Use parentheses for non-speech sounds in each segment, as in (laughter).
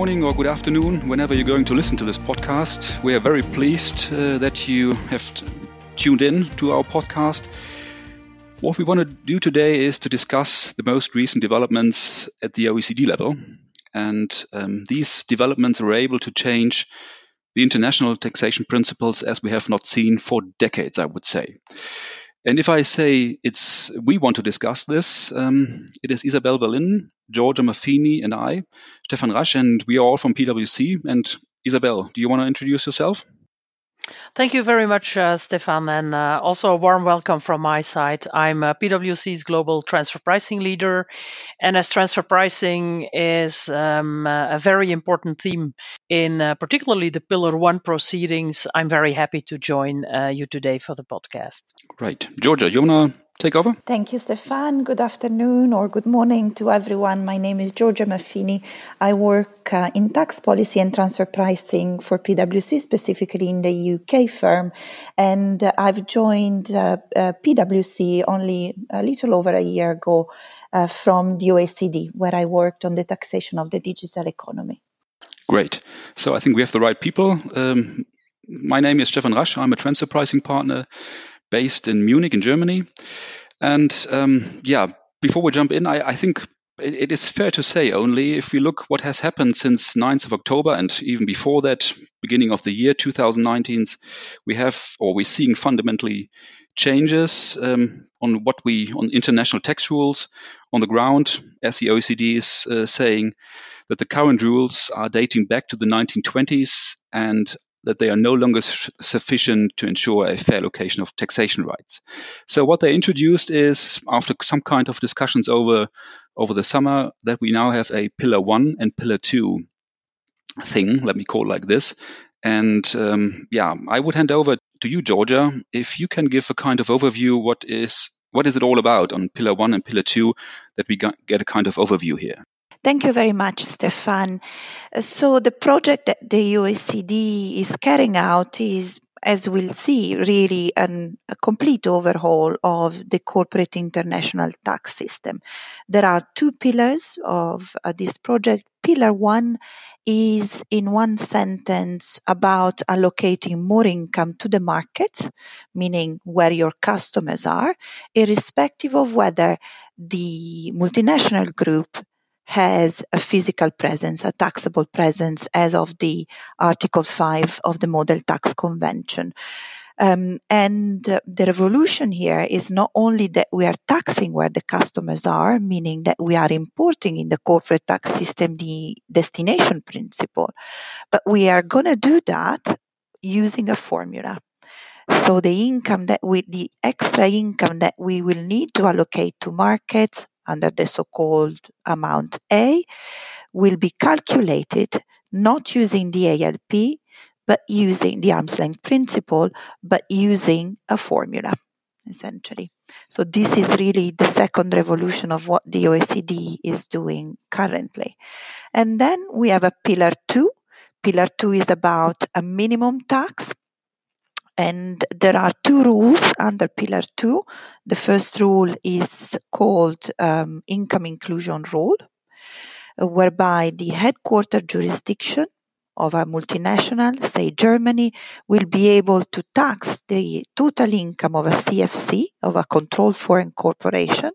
morning or good afternoon, whenever you're going to listen to this podcast. We are very pleased uh, that you have tuned in to our podcast. What we want to do today is to discuss the most recent developments at the OECD level. And um, these developments are able to change the international taxation principles as we have not seen for decades, I would say. And if I say it's we want to discuss this, um, it is Isabel Verlin, Giorgia Maffini, and I, Stephan Rasch, and we are all from PwC. And Isabel, do you want to introduce yourself? Thank you very much, uh, Stephan, and uh, also a warm welcome from my side. I'm uh, PwC's global transfer pricing leader, and as transfer pricing is um, a very important theme in uh, particularly the Pillar One proceedings, I'm very happy to join uh, you today for the podcast. Right, Giorgia, you wanna take over? Thank you, Stephan. Good afternoon or good morning to everyone. My name is Giorgia Maffini. I work uh, in tax policy and transfer pricing for PwC, specifically in the UK firm. And uh, I've joined uh, uh PwC only a little over a year ago uh, from the OECD, where I worked on the taxation of the digital economy. Great. So I think we have the right people. Um, my name is Stephan Rasch. I'm a transfer pricing partner based in Munich, in Germany. And um, yeah, before we jump in, I, I think it, it is fair to say only if we look what has happened since 9th of October and even before that, beginning of the year 2019, we have or we're seeing fundamentally changes um, on what we on international tax rules on the ground, as the OECD is uh, saying that the current rules are dating back to the 1920s and that they are no longer sufficient to ensure a fair allocation of taxation rights. So what they introduced is, after some kind of discussions over over the summer, that we now have a pillar one and pillar two thing. Let me call it like this. And um, yeah, I would hand over to you, Giorgia, if you can give a kind of overview. What is what is it all about on pillar one and pillar two? That we get a kind of overview here. Thank you very much, Stephan. So the project that the OECD is carrying out is as we'll see, really an, a complete overhaul of the corporate international tax system. There are two pillars of uh, this project. Pillar one is, in one sentence, about allocating more income to the market, meaning where your customers are, irrespective of whether the multinational group has a physical presence, a taxable presence as of the Article 5 of the Model Tax Convention. Um, and the revolution here is not only that we are taxing where the customers are, meaning that we are importing in the corporate tax system the destination principle, but we are going to do that using a formula. So the income that we, the extra income that we will need to allocate to markets under the so-called amount A will be calculated not using the ALP, but using the arm's length principle, but using a formula, essentially. So this is really the second revolution of what the OECD is doing currently. And then we have a pillar two. Pillar two is about a minimum tax and there are two rules under Pillar 2. The first rule is called um, Income Inclusion Rule, whereby the headquarter jurisdiction of a multinational, say Germany, will be able to tax the total income of a CFC, of a controlled foreign corporation,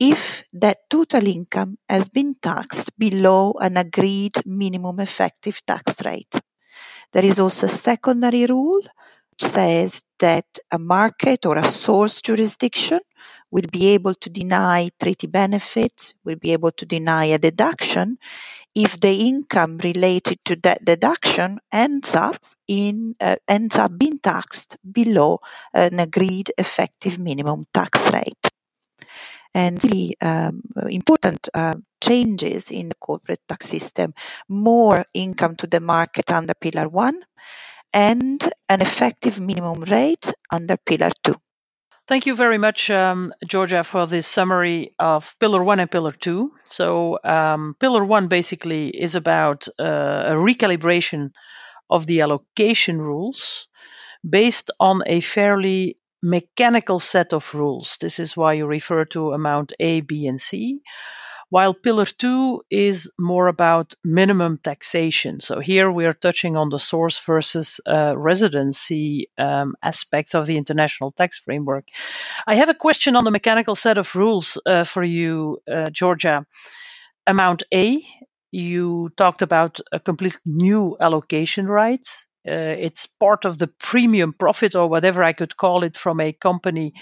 if that total income has been taxed below an agreed minimum effective tax rate. There is also a secondary rule says that a market or a source jurisdiction will be able to deny treaty benefits, will be able to deny a deduction if the income related to that deduction ends up in uh, ends up being taxed below an agreed effective minimum tax rate. And really um, important uh, changes in the corporate tax system, more income to the market under Pillar 1, and an effective minimum rate under Pillar 2. Thank you very much, um, Giorgia, for this summary of Pillar 1 and Pillar 2. So, um, Pillar 1 basically is about uh, a recalibration of the allocation rules based on a fairly mechanical set of rules. This is why you refer to amount A, B, and C. while Pillar 2 is more about minimum taxation. So here we are touching on the source versus uh, residency um, aspects of the international tax framework. I have a question on the mechanical set of rules uh, for you, uh, Giorgia. Amount A, you talked about a complete new allocation right uh, it's part of the premium profit or whatever I could call it from a company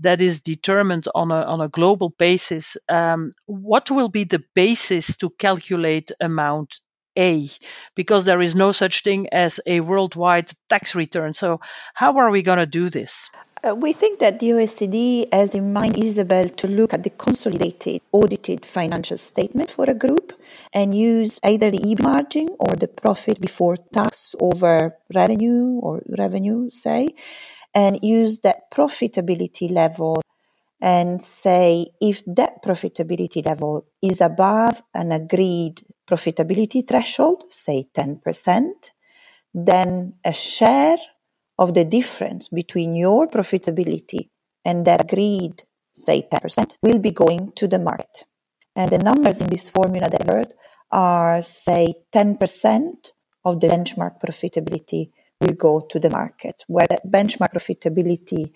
that is determined on a on a global basis. Um, what will be the basis to calculate amount A? Because there is no such thing as a worldwide tax return. So how are we going to do this? Uh, we think that the OECD has in mind, Isabel, to look at the consolidated audited financial statement for a group and use either the EBIT margin or the profit before tax over revenue or revenue, say, and use that profitability level and say if that profitability level is above an agreed profitability threshold, say 10%, then a share of the difference between your profitability and that agreed, say 10%, will be going to the market. And the numbers in this formula that are, say, 10% of the benchmark profitability will go to the market, where that benchmark profitability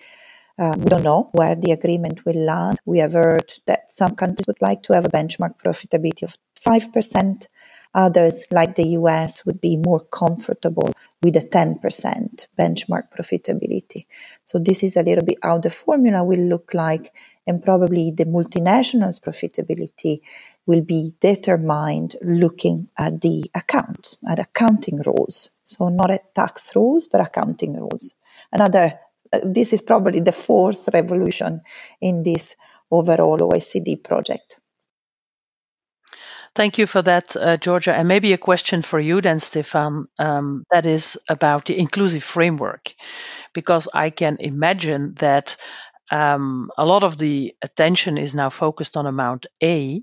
uh, we don't know where the agreement will land. We have heard that some countries would like to have a benchmark profitability of 5%. Others, like the US, would be more comfortable with a 10% benchmark profitability. So this is a little bit how the formula will look like and probably the multinationals profitability will be determined looking at the accounts, at accounting rules. So not at tax rules, but accounting rules. Another, uh, this is probably the fourth revolution in this overall OECD project. Thank you for that, uh, Giorgia. And maybe a question for you then, Stephan, um, that is about the inclusive framework. Because I can imagine that um, a lot of the attention is now focused on amount A,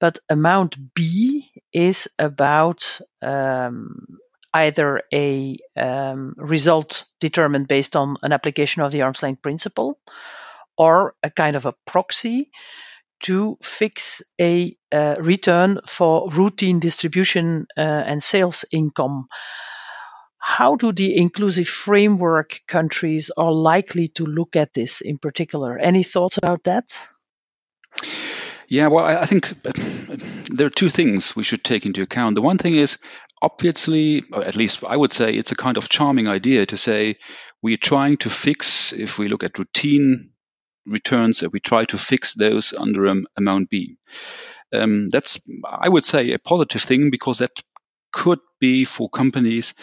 but amount B is about um, either a um, result determined based on an application of the arm's length principle or a kind of a proxy to fix a uh, return for routine distribution uh, and sales income how do the inclusive framework countries are likely to look at this in particular? Any thoughts about that? Yeah, well, I, think uh, there are two things we should take into account. The one thing is, obviously, at least I would say, it's a kind of charming idea to say we're trying to fix, if we look at routine returns, that we try to fix those under um, amount B. Um, that's, I would say, a positive thing because that could be for companies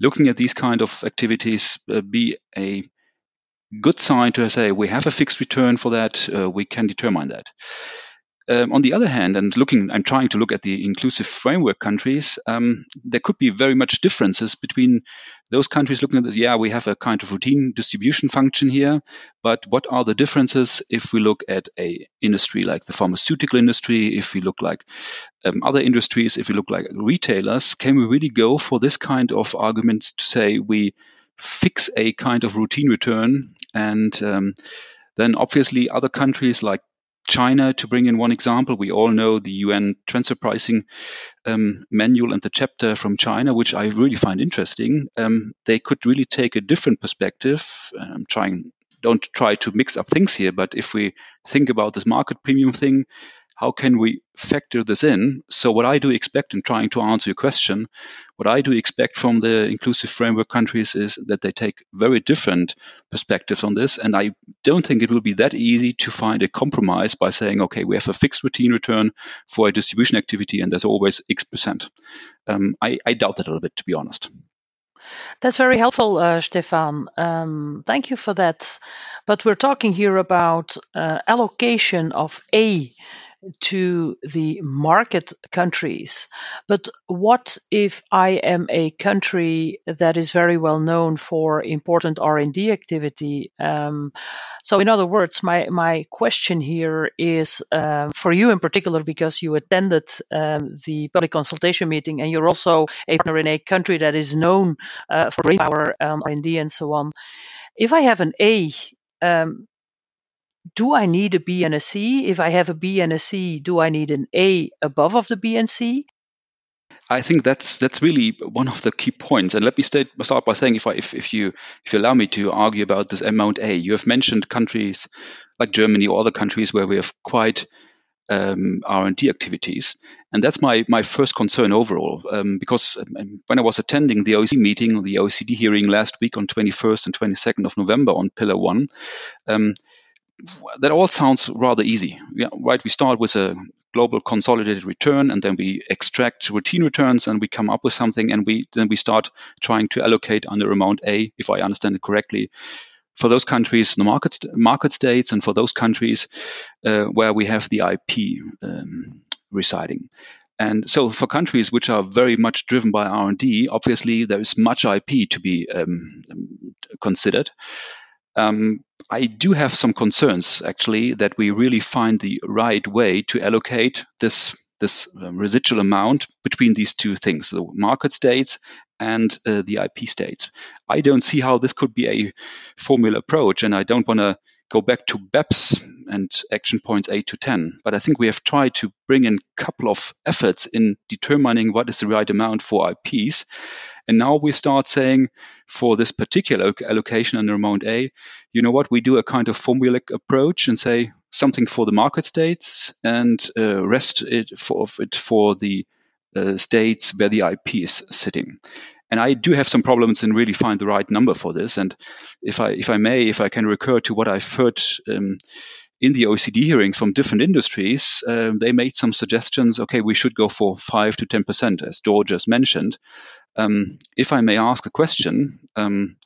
looking at these kind of activities uh, be a good sign to say we have a fixed return for that, uh, we can determine that. Um, on the other hand, and looking, I'm trying to look at the inclusive framework countries. Um, there could be very much differences between those countries looking at this. Yeah, we have a kind of routine distribution function here, but what are the differences if we look at a industry like the pharmaceutical industry? If we look like um, other industries, if we look like retailers, can we really go for this kind of argument to say we fix a kind of routine return and um, then obviously other countries like China, to bring in one example, we all know the UN transfer pricing um, manual and the chapter from China, which I really find interesting. Um, they could really take a different perspective. I'm trying, don't try to mix up things here, but if we think about this market premium thing, how can we factor this in? So, what I do expect in trying to answer your question, what I do expect from the inclusive framework countries is that they take very different perspectives on this. And I don't think it will be that easy to find a compromise by saying, okay, we have a fixed routine return for a distribution activity and there's always X percent. Um, I, I doubt that a little bit, to be honest. That's very helpful, uh, Stephan. Um, thank you for that. But we're talking here about uh, allocation of A to the market countries. But what if I am a country that is very well known for important R&D activity? Um, so, in other words, my, my question here is um, for you in particular, because you attended um, the public consultation meeting and you're also a partner in a country that is known uh, for great power um, R&D and so on. If I have an A um, do I need a B and a C? If I have a B and a C, do I need an A above of the B and C? I think that's that's really one of the key points. And let me start, start by saying, if I if, if you if you allow me to argue about this amount A, you have mentioned countries like Germany or other countries where we have quite um, R&D activities, and that's my my first concern overall. Um, because um, when I was attending the OECD meeting, the OECD hearing last week on 21st and 22nd of November on Pillar One, um, that all sounds rather easy. Right. We start with a global consolidated return, and then we extract routine returns, and we come up with something, and we then we start trying to allocate under amount A, if I understand it correctly, for those countries, the market market states, and for those countries uh, where we have the IP um, residing. And so, for countries which are very much driven by R&D, obviously there is much IP to be um, considered. Um, I do have some concerns actually that we really find the right way to allocate this this um, residual amount between these two things, the market states and uh, the IP states. I don't see how this could be a formula approach, and I don't want to go back to BEPS and action points 8 to 10. But I think we have tried to bring in a couple of efforts in determining what is the right amount for IPs. And now we start saying for this particular allocation under amount A, you know what, we do a kind of formulaic approach and say something for the market states and uh, rest it for, of it for the uh, states where the IP is sitting. And I do have some problems in really find the right number for this. And if I, if I may, if I can recur to what I've heard um, in the OECD hearings from different industries, um, they made some suggestions. Okay, we should go for five to ten percent, as George has mentioned. Um, if I may ask a question, um,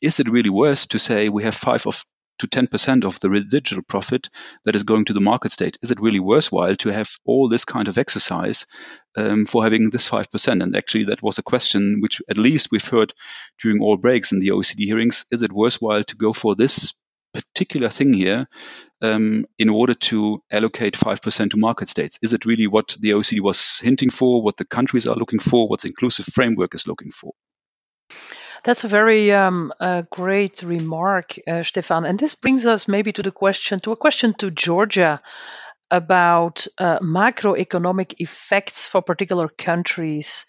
is it really worse to say we have five of to 10% of the residual profit that is going to the market state. Is it really worthwhile to have all this kind of exercise um, for having this 5%? And actually, that was a question which at least we've heard during all breaks in the OECD hearings. Is it worthwhile to go for this particular thing here um, in order to allocate 5% to market states? Is it really what the OECD was hinting for, what the countries are looking for, what the inclusive framework is looking for? That's a very um, uh, great remark, uh, Stephan. And this brings us maybe to the question, to a question to Giorgia about uh, macroeconomic effects for particular countries.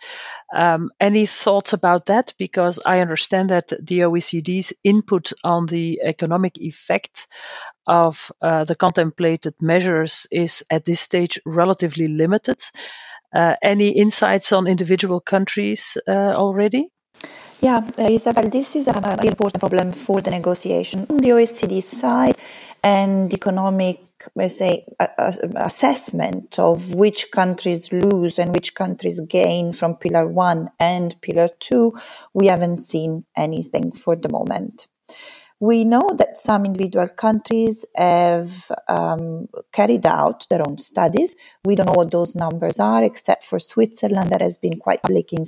Um, any thoughts about that? Because I understand that the OECD's input on the economic effect of uh, the contemplated measures is at this stage relatively limited. Uh, any insights on individual countries uh, already? Yeah, uh, Isabel, this is a very important problem for the negotiation on the OECD side and economic, let's say, assessment of which countries lose and which countries gain from Pillar 1 and Pillar 2. We haven't seen anything for the moment. We know that some individual countries have um, carried out their own studies. We don't know what those numbers are, except for Switzerland, that has been quite public in,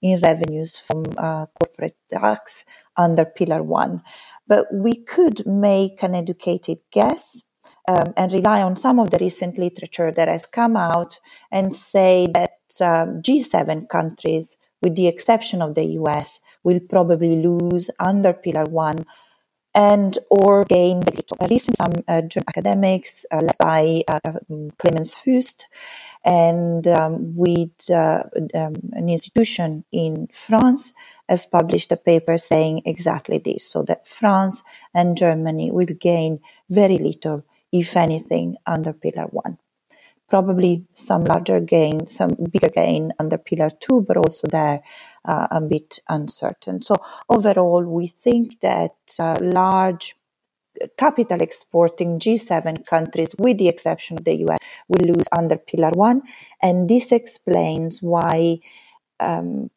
in revenues from uh, corporate tax under Pillar 1. But we could make an educated guess um, and rely on some of the recent literature that has come out and say that um, G7 countries, with the exception of the US, will probably lose under Pillar 1 and or gain the little. Recent some uh, German academics uh, led by uh, Clemens Fuest and um, with uh, um, an institution in France have published a paper saying exactly this, so that France and Germany will gain very little, if anything, under Pillar 1 probably some larger gain, some bigger gain under Pillar 2, but also there uh, a bit uncertain. So overall, we think that uh, large capital exporting G7 countries, with the exception of the US, will lose under Pillar 1. And this explains why um,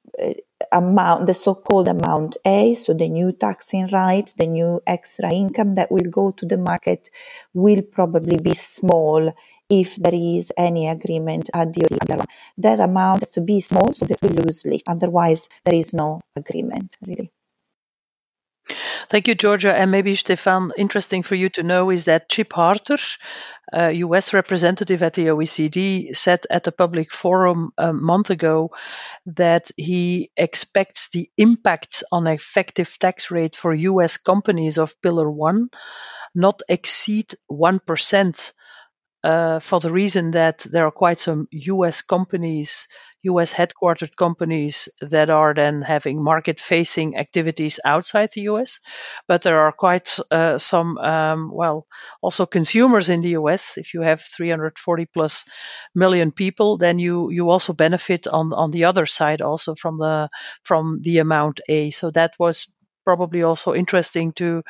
amount, the so-called amount A, so the new taxing right, the new extra income that will go to the market will probably be small if there is any agreement at the level. That amount has to be small so that we lose late. Otherwise, there is no agreement, really. Thank you, Giorgia. And maybe, Stephan, interesting for you to know is that Chip Harter, a US representative at the OECD, said at a public forum a month ago that he expects the impact on effective tax rate for US companies of Pillar 1 not exceed 1% uh, for the reason that there are quite some US companies, US headquartered companies that are then having market facing activities outside the US. But there are quite uh, some, um, well, also consumers in the US. If you have 340 plus million people, then you, you also benefit on, on the other side also from the, from the amount A. So that was probably also interesting to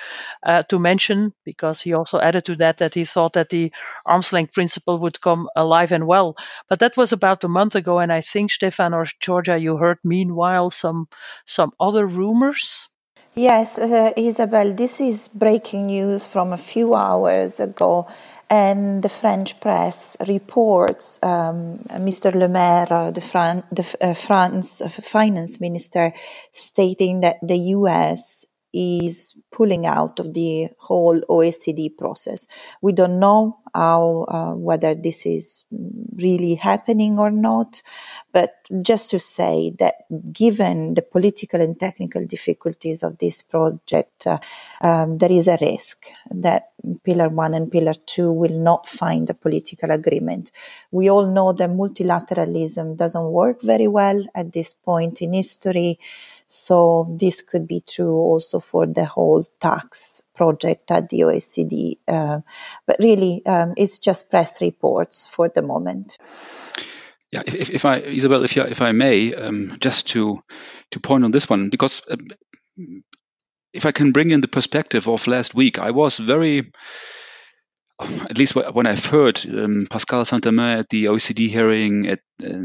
uh, to mention because he also added to that that he thought that the arm's length principle would come alive and well. But that was about a month ago, and I think Stephan or Giorgia, you heard meanwhile some some other rumors. Yes, uh, Isabel, this is breaking news from a few hours ago and the French press reports um, Mr. Le Maire, the, Fran- the uh, France finance minister, stating that the US is pulling out of the whole OECD process. We don't know how uh, whether this is really happening or not, but just to say that given the political and technical difficulties of this project, uh, um, there is a risk that Pillar One and Pillar Two will not find a political agreement. We all know that multilateralism doesn't work very well at this point in history. So this could be true also for the whole tax project at the OECD. Uh, but really, um, it's just press reports for the moment. Yeah, if, if I, Isabel, if, if I may, um, just to to point on this one, because uh, if I can bring in the perspective of last week, I was very (laughs) at least when I've heard um, Pascal Saint-Amans at the OECD hearing, at uh,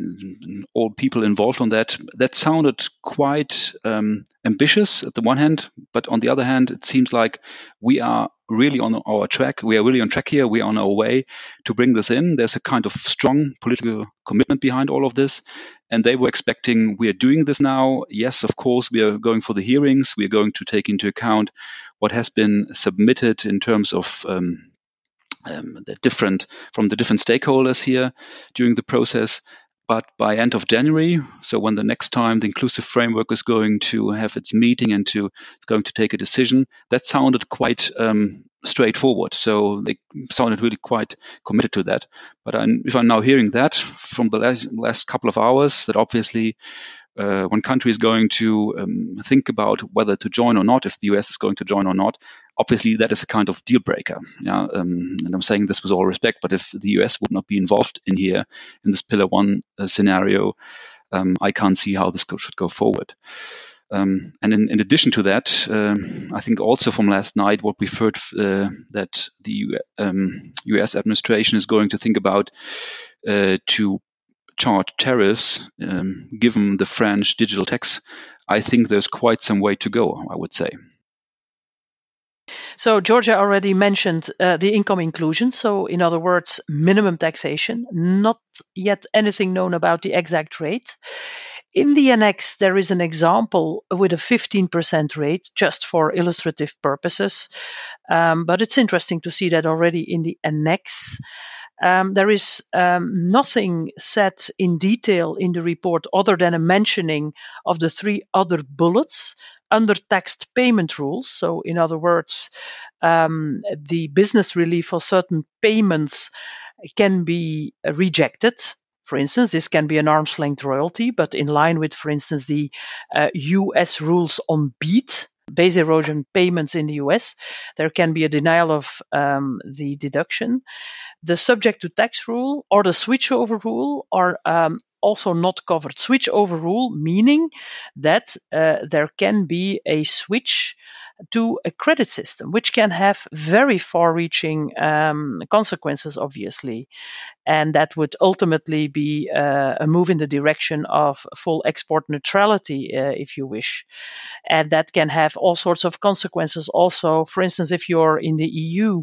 all people involved on that, that sounded quite um, ambitious at the one hand, but on the other hand, it seems like we are really on our track. We are really on track here. We are on our way to bring this in. There's a kind of strong political commitment behind all of this. And they were expecting we are doing this now. Yes, of course, we are going for the hearings. We are going to take into account what has been submitted in terms of um, um, the different from the different stakeholders here during the process. But by end of January, so when the next time the inclusive framework is going to have its meeting and to it's going to take a decision, that sounded quite um, straightforward. So they sounded really quite committed to that. But I'm, if I'm now hearing that from the last, last couple of hours, that obviously uh, one country is going to um, think about whether to join or not, if the US is going to join or not, obviously that is a kind of deal breaker. Yeah? Um, and I'm saying this with all respect, but if the US would not be involved in here in this pillar one uh, scenario, um, I can't see how this should go forward. Um, and in, in, addition to that, um, I think also from last night, what we've heard uh, that the U- US um, administration is going to think about uh, to charge tariffs, um, given the French digital tax, I think there's quite some way to go, I would say. So, Giorgia already mentioned uh, the income inclusion. So, in other words, minimum taxation, not yet anything known about the exact rate. In the annex, there is an example with a 15% rate just for illustrative purposes. Um, but it's interesting to see that already in the annex. Um, there is um, nothing said in detail in the report other than a mentioning of the three other bullets under taxed payment rules. So, in other words, um, the business relief for certain payments can be rejected. For instance, this can be an arm's length royalty, but in line with, for instance, the uh, US rules on BEAT, base erosion payments in the US, there can be a denial of um, the deduction. The subject to tax rule or the switchover rule are um, also not covered. Switchover rule meaning that uh, there can be a switch to a credit system, which can have very far reaching um, consequences, obviously. And that would ultimately be uh, a move in the direction of full export neutrality, uh, if you wish. And that can have all sorts of consequences also. For instance, if you're in the EU,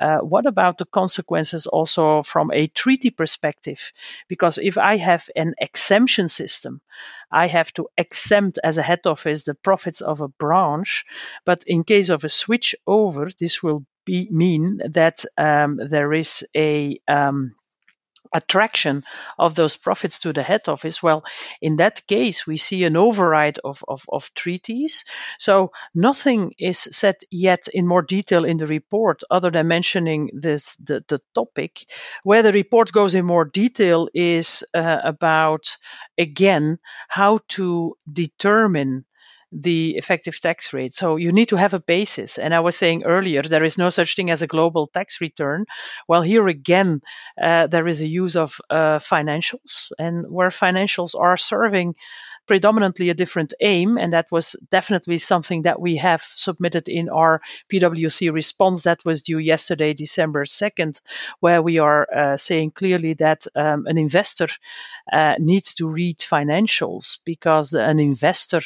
uh, what about the consequences also from a treaty perspective? Because if I have an exemption system, I have to exempt as a head office the profits of a branch. But in case of a switch over, this will be, mean that um, there is a um, attraction of those profits to the head office. Well, in that case, we see an override of, of, of treaties. So nothing is said yet in more detail in the report other than mentioning this, the, the topic. Where the report goes in more detail is uh, about, again, how to determine the effective tax rate. So you need to have a basis. And I was saying earlier, there is no such thing as a global tax return. Well, here again, uh, there is a use of uh, financials, and where financials are serving predominantly a different aim, and that was definitely something that we have submitted in our PwC response that was due yesterday, December 2nd, where we are uh, saying clearly that um, an investor uh, needs to read financials because an investor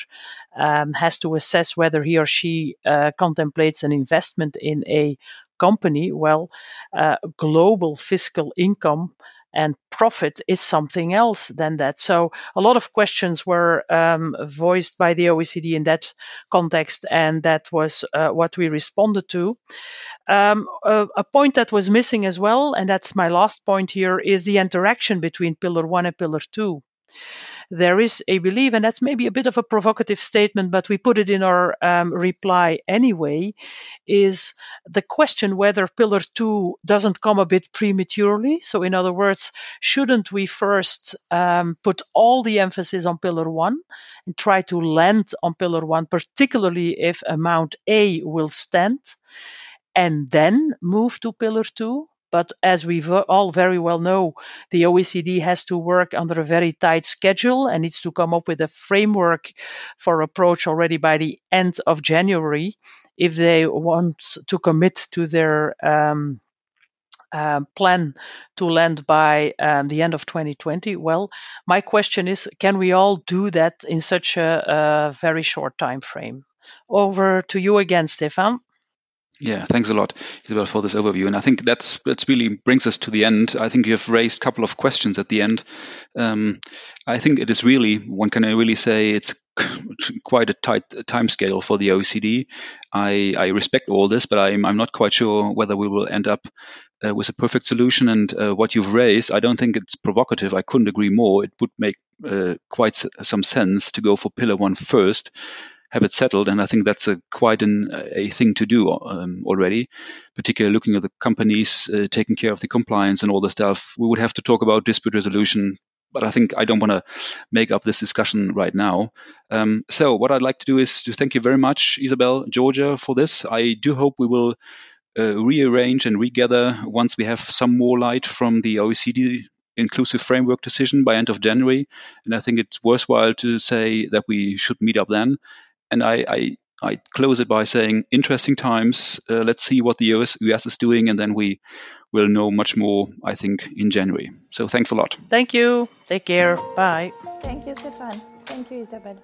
um, has to assess whether he or she uh, contemplates an investment in a company. Well, uh, global fiscal income and profit is something else than that. So a lot of questions were um, voiced by the OECD in that context, and that was uh, what we responded to. Um, a, a, point that was missing as well, and that's my last point here, is the interaction between Pillar 1 and Pillar 2 there is a belief, and that's maybe a bit of a provocative statement, but we put it in our um, reply anyway, is the question whether Pillar 2 doesn't come a bit prematurely. So, in other words, shouldn't we first um, put all the emphasis on Pillar 1 and try to land on Pillar 1, particularly if amount A will stand? and then move to pillar two but as we all very well know, the OECD has to work under a very tight schedule and needs to come up with a framework for approach already by the end of January if they want to commit to their um, uh, plan to land by um, the end of 2020? Well, my question is, can we all do that in such a, a very short time frame? Over to you again, Stephan. Yeah, thanks a lot, Isabel, for this overview. And I think that's that's really brings us to the end. I think you have raised a couple of questions at the end. Um, I think it is really one can really say it's (laughs) quite a tight time scale for the OECD. I, I respect all this, but I'm I'm not quite sure whether we will end up uh, with a perfect solution. And uh, what you've raised, I don't think it's provocative. I couldn't agree more. It would make uh, quite some sense to go for Pillar One first have it settled. And I think that's a quite an, a thing to do um, already, particularly looking at the companies uh, taking care of the compliance and all the stuff. We would have to talk about dispute resolution. But I think I don't want to make up this discussion right now. Um, so, what I'd like to do is to thank you very much, Isabel, Giorgia, for this. I do hope we will uh, rearrange and regather once we have some more light from the OECD inclusive framework decision by end of January. And I think it's worthwhile to say that we should meet up then and I, I, I close it by saying, interesting times. Uh, let's see what the US, US is doing, and then we will know much more, I think, in January. So thanks a lot. Thank you. Take care. Bye. Thank you, Stephan. Thank you, Isabel.